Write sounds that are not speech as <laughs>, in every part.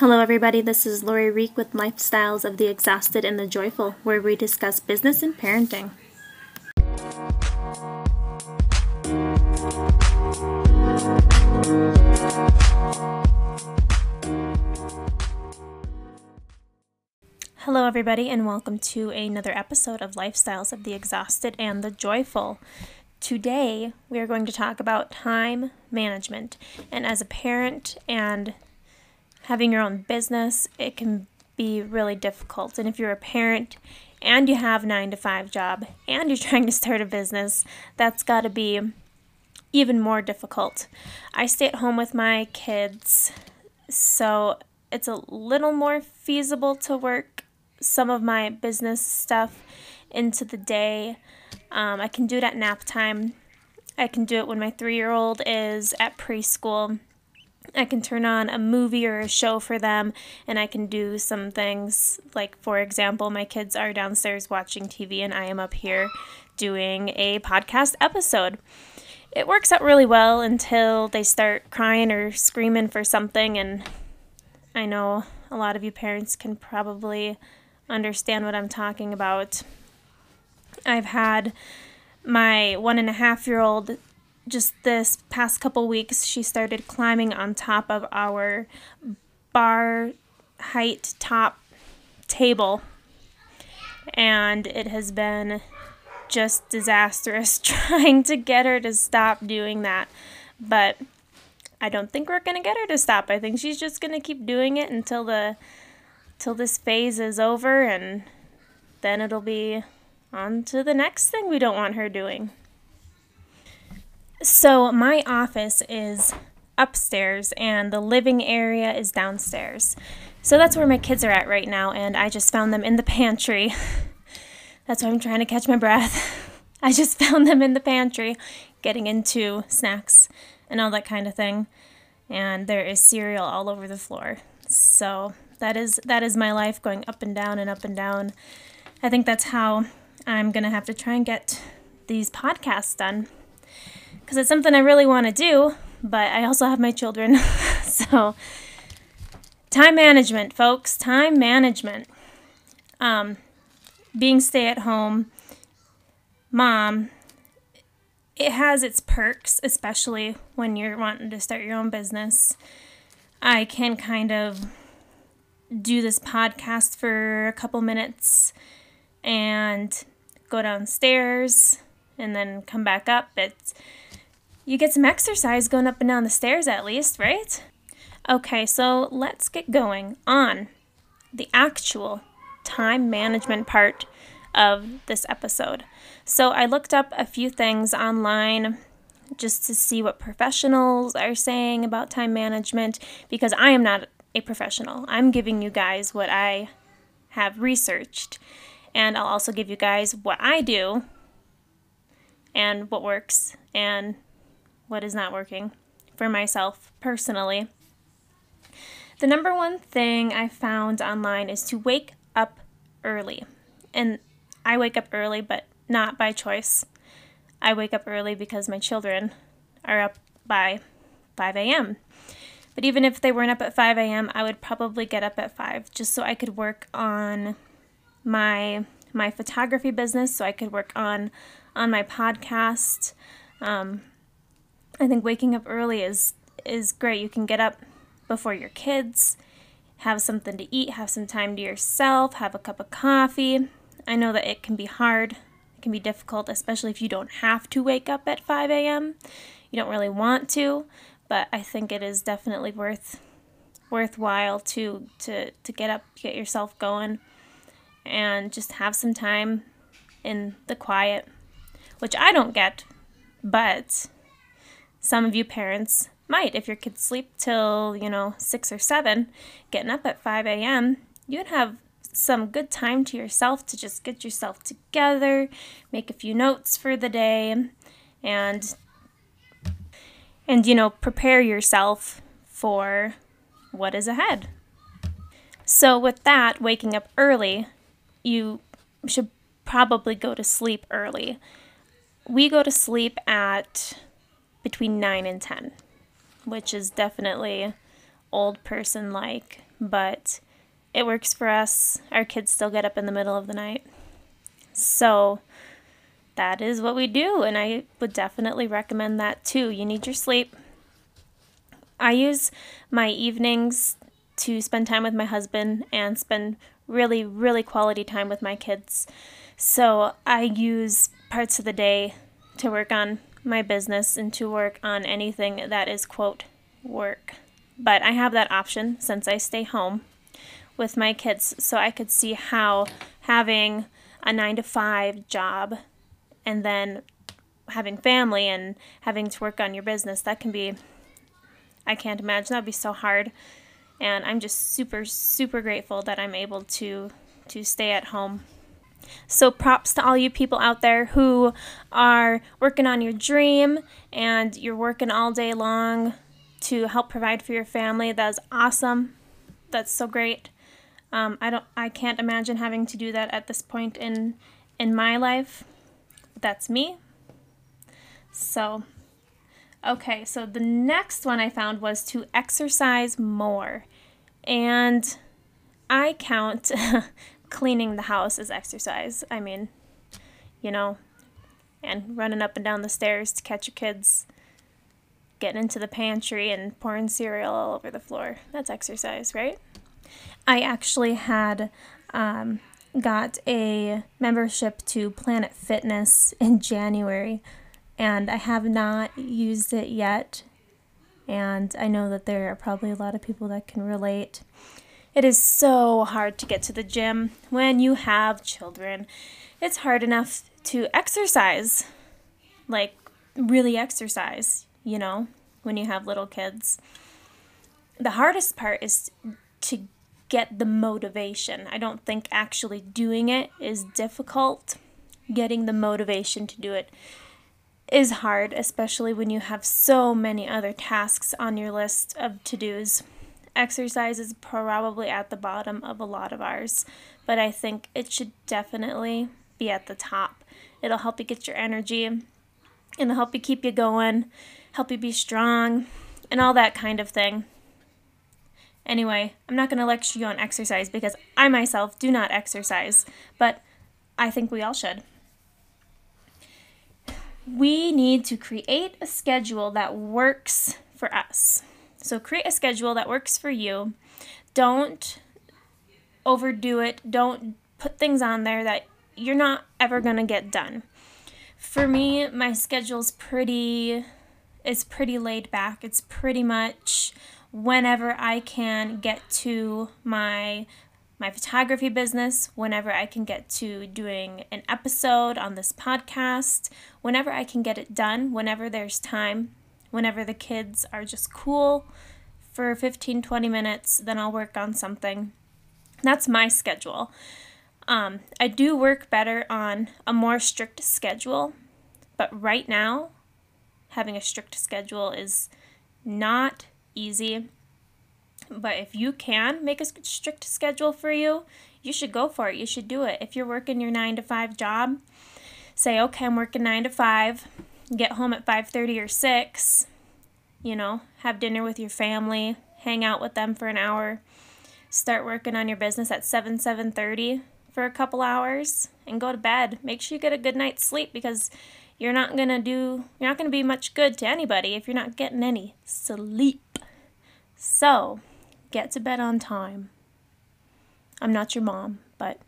Hello, everybody. This is Lori Rieck with Lifestyles of the Exhausted and the Joyful, where we discuss business and parenting. Hello, everybody, and welcome to another episode of Lifestyles of the Exhausted and the Joyful. Today, we are going to talk about time management. And as a parent and having your own business, it can be really difficult. And if you're a parent and you have 9 to 5 job and you're <laughs> trying to start a business, that's got to be even more difficult. I stay at home with my kids, so it's a little more feasible to work some of my business stuff into the day. Um, I can do it at nap time. I can do it when my three year old is at preschool. I can turn on a movie or a show for them, and I can do some things. Like, for example, my kids are downstairs watching TV, and I am up here doing a podcast episode. It works out really well until they start crying or screaming for something, and I know a lot of you parents can probably understand what I'm talking about. I've had my one and a half year old just this past couple weeks, she started climbing on top of our bar height top table. And it has been just disastrous <laughs> trying to get her to stop doing that. But I don't think we're going to get her to stop. I think she's just going to keep doing it until the till this phase is over and then it'll be on to the next thing we don't want her doing. So, my office is upstairs and the living area is downstairs. So, that's where my kids are at right now, and I just found them in the pantry. <laughs> that's why I'm trying to catch my breath. <laughs> I just found them in the pantry getting into snacks and all that kind of thing. And there is cereal all over the floor. So, that is that is my life going up and down and up and down. I think that's how I'm going to have to try and get these podcasts done because it's something I really want to do, but I also have my children. <laughs> so, time management, folks, time management. Um, being stay at home mom, it has its perks, especially when you're wanting to start your own business. I can kind of do this podcast for a couple minutes and go downstairs and then come back up. It's you get some exercise going up and down the stairs at least, right? Okay, so let's get going on the actual time management part of this episode. So I looked up a few things online just to see what professionals are saying about time management because I am not a professional. I'm giving you guys what I have researched, and I'll also give you guys what I do and what works and what is not working for myself personally. The number one thing I found online is to wake up early. And I wake up early, but not by choice. I wake up early because my children are up by 5 a.m. But even if they weren't up at 5 a.m., I would probably get up at 5 just so I could work on my my photography business, so I could work on on my podcast, um, I think waking up early is is great. You can get up before your kids, have something to eat, have some time to yourself, have a cup of coffee. I know that it can be hard, it can be difficult, especially if you don't have to wake up at 5 a.m. You don't really want to, but I think it is definitely worth worthwhile to to to get up, get yourself going, and just have some time in the quiet, which I don't get, but some of you parents might, if your kids sleep till, you know, 6 or 7, getting up at 5 a.m., you'd have some good time to yourself to just get yourself together, make a few notes for the day, and and you know, prepare yourself for what is ahead. So with that, waking up early, you should probably go to sleep early. We go to sleep at between 9 and 10, which is definitely old person like, but it works for us. Our kids still get up in the middle of the night. So that is what we do, and I would definitely recommend that too. You need your sleep. I use my evenings to spend time with my husband and spend really, really quality time with my kids. So I use parts of the day to work on my business and to work on anything that is, quote, work. But I have that option since I stay home with my kids, so I could see how having a nine to five job and then having family and having to work on your business, that can be, I can't imagine, that'd be so hard. And I'm just super, super grateful that I'm able to to stay at home so, props to all you people out there who are working on your dream and you're working all day long to help provide for your family. That's awesome. That's so great. Um, I don't. I can't imagine having to do that at this point in in my life. That's me. So, okay. So the next one I found was to exercise more, and I count <laughs> cleaning the house is exercise. I mean, you know, and running up and down the stairs to catch your kids, getting into the pantry and pouring cereal all over the floor. That's exercise, right? I actually had um, got a membership to Planet Fitness in January, and I have not used it yet. And I know that there are probably a lot of people that can relate. It is so hard to get to the gym when you have children. It's hard enough to exercise, like really exercise, you know, when you have little kids. The hardest part is to get the motivation. I don't think actually doing it is difficult. Getting the motivation to do it is hard, especially when you have so many other tasks on your list of to dos exercise is probably at the bottom of a lot of ours, but I think it should definitely be at the top. It'll help you get your energy, it'll help you keep you going, help you be strong, and all that kind of thing. Anyway, I'm not going to lecture you on exercise because I myself do not exercise, but I think we all should. We need to create a schedule that works for us. So create a schedule that works for you. Don't overdo it. Don't put things on there that you're not ever going to get done. For me, my schedule's pretty it's pretty laid back. It's pretty much whenever I can get to my my photography business, whenever I can get to doing an episode on this podcast, whenever I can get it done, whenever there's time whenever the kids are just cool for 15 20 minutes then i'll work on something. That's my schedule. Um, i do work better on a more strict schedule but right now having a strict schedule is not easy. But if you can make a strict schedule for you you should go for it. You should do it. If you're working your 9 to 5 job say okay i'm working 9 to 5 get home at 5:30 or 6, you know, have dinner with your family, hang out with them for an hour, start working on your business at 7 7:30 for a couple hours and go to bed. Make sure you get a good night's sleep because you're not going to do you're not going to be much good to anybody if you're not getting any sleep. So, get to bed on time. I'm not your mom, but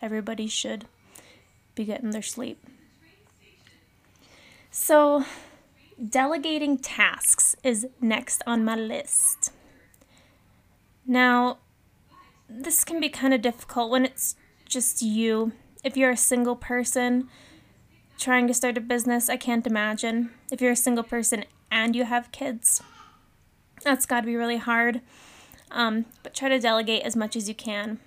everybody should be getting their sleep. So, delegating tasks is next on my list. Now, this can be kind of difficult when it's just you. If you're a single person trying to start a business, I can't imagine. If you're a single person and you have kids, that's got to be really hard. Um, but try to delegate as much as you can.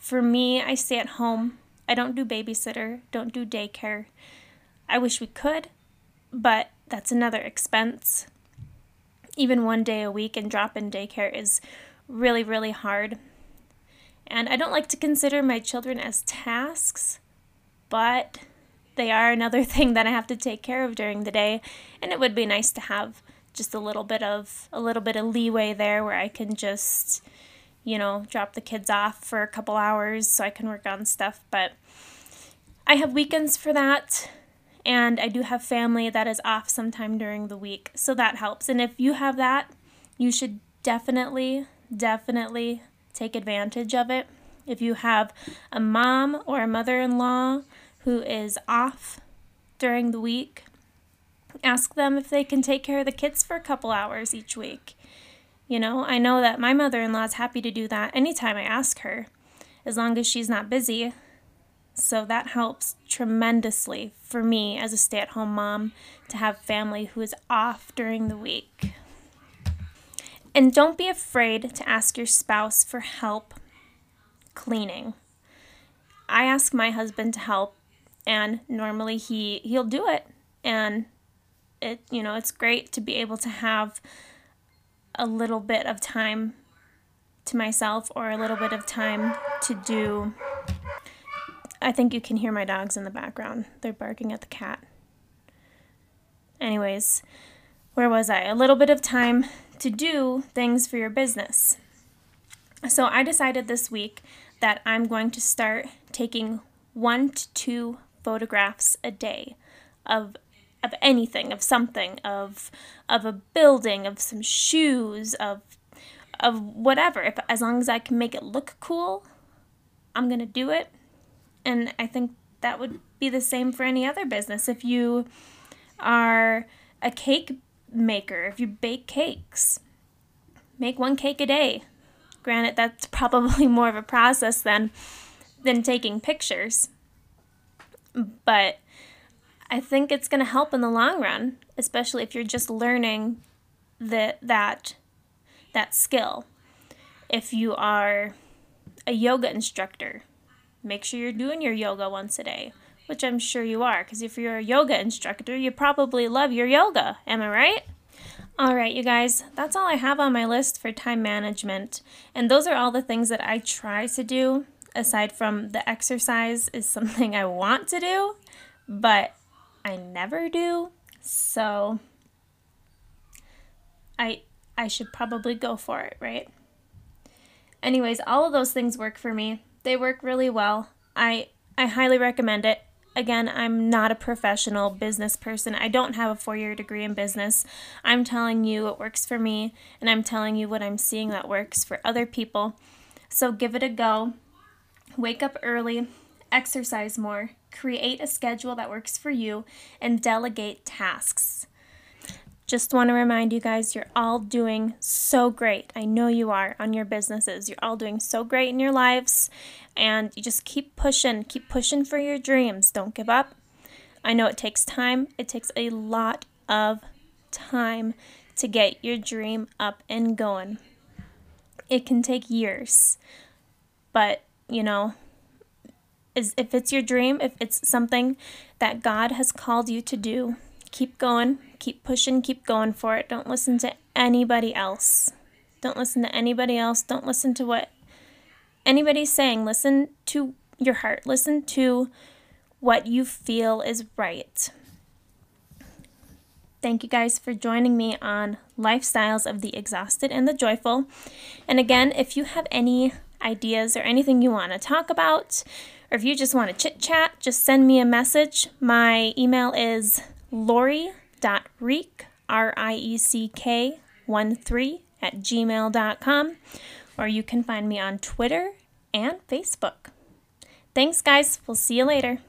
For me, I stay at home. I don't do babysitter, don't do daycare. I wish we could, but that's another expense. Even one day a week and drop in daycare is really, really hard. And I don't like to consider my children as tasks, but they are another <laughs> thing that I have to take care of during the day. And it would be nice to have just a little bit of a little bit of leeway there where I can just you know, drop the kids off for a couple hours so I can work on stuff, but I have weekends for that. And I do have family that is off sometime during the week. So that helps. And if you have that, you should definitely, definitely take advantage of it. If you have a mom or a mother in law who is off during the week, ask them if they can take care of the kids for a couple hours each week. You know, I know that my mother in law is happy to do that anytime I ask her, as long as she's not busy. So that helps tremendously for me as a stay at home mom to have family who is off during the week. And don't be afraid to ask your spouse for help cleaning. I ask my husband to help and normally he he'll do it and it you know, it's great to be able to have a little bit of time to myself or a little bit of time to do I think you can hear my dogs in the background. They're barking at the cat. Anyways, where was I? A little bit of time to do things for your business. So I decided this week that I'm going to start taking one to two photographs a day of of anything, of something, of of a building, of some shoes, of of whatever. If as long as I can make it look cool, I'm going to do it. And I think that would be the same for any other business. If you are a cake maker, if you bake cakes, make one cake a day. Granted, that's <laughs> probably more of a process than than taking pictures. But I think it's going to help in the long run, especially if you're just learning the, that that skill. If you are a yoga instructor, make sure you're doing your yoga once a day, which I'm sure you are, because if you're a yoga instructor, you probably love your yoga. Am I right? All right, you guys, that's all I have on my list for time management. And those are all the things that I try to do, aside from the exercise is <laughs> something I want to do, but I never do. So I I should probably go for it, right? Anyways, all of those things work for me. They work really well. I I highly recommend it. Again, I'm not a professional business person. I don't have a four year degree in business. I'm telling you what works for me, and I'm telling you what I'm seeing that works for other people. So give it a go. Wake up early, exercise more, create a schedule that works for you, and delegate tasks. Just want to remind you guys, you're all doing so great. I know you are on your businesses. You're all doing so great in your lives. And you just keep pushing, keep pushing for your dreams. Don't give up. I know it takes time, it takes a lot of time to get your dream up and going. It can take years. But, you know, is if it's your dream, if it's something that God has called you to do, keep going, keep pushing, keep going for it. Don't listen to anybody else. Don't listen to anybody else. Don't listen to what anybody's saying. Listen to your heart. Listen to what you feel is right. Thank you guys for joining me on Lifestyles of the Exhausted and the Joyful. And again, if you have any ideas or anything you want to talk about, or if you just want to chit chat, just send me a message. My email is rieck R I E C K 1 3 at gmail.com, or you can find me on Twitter and Facebook. Thanks, guys. We'll see you later.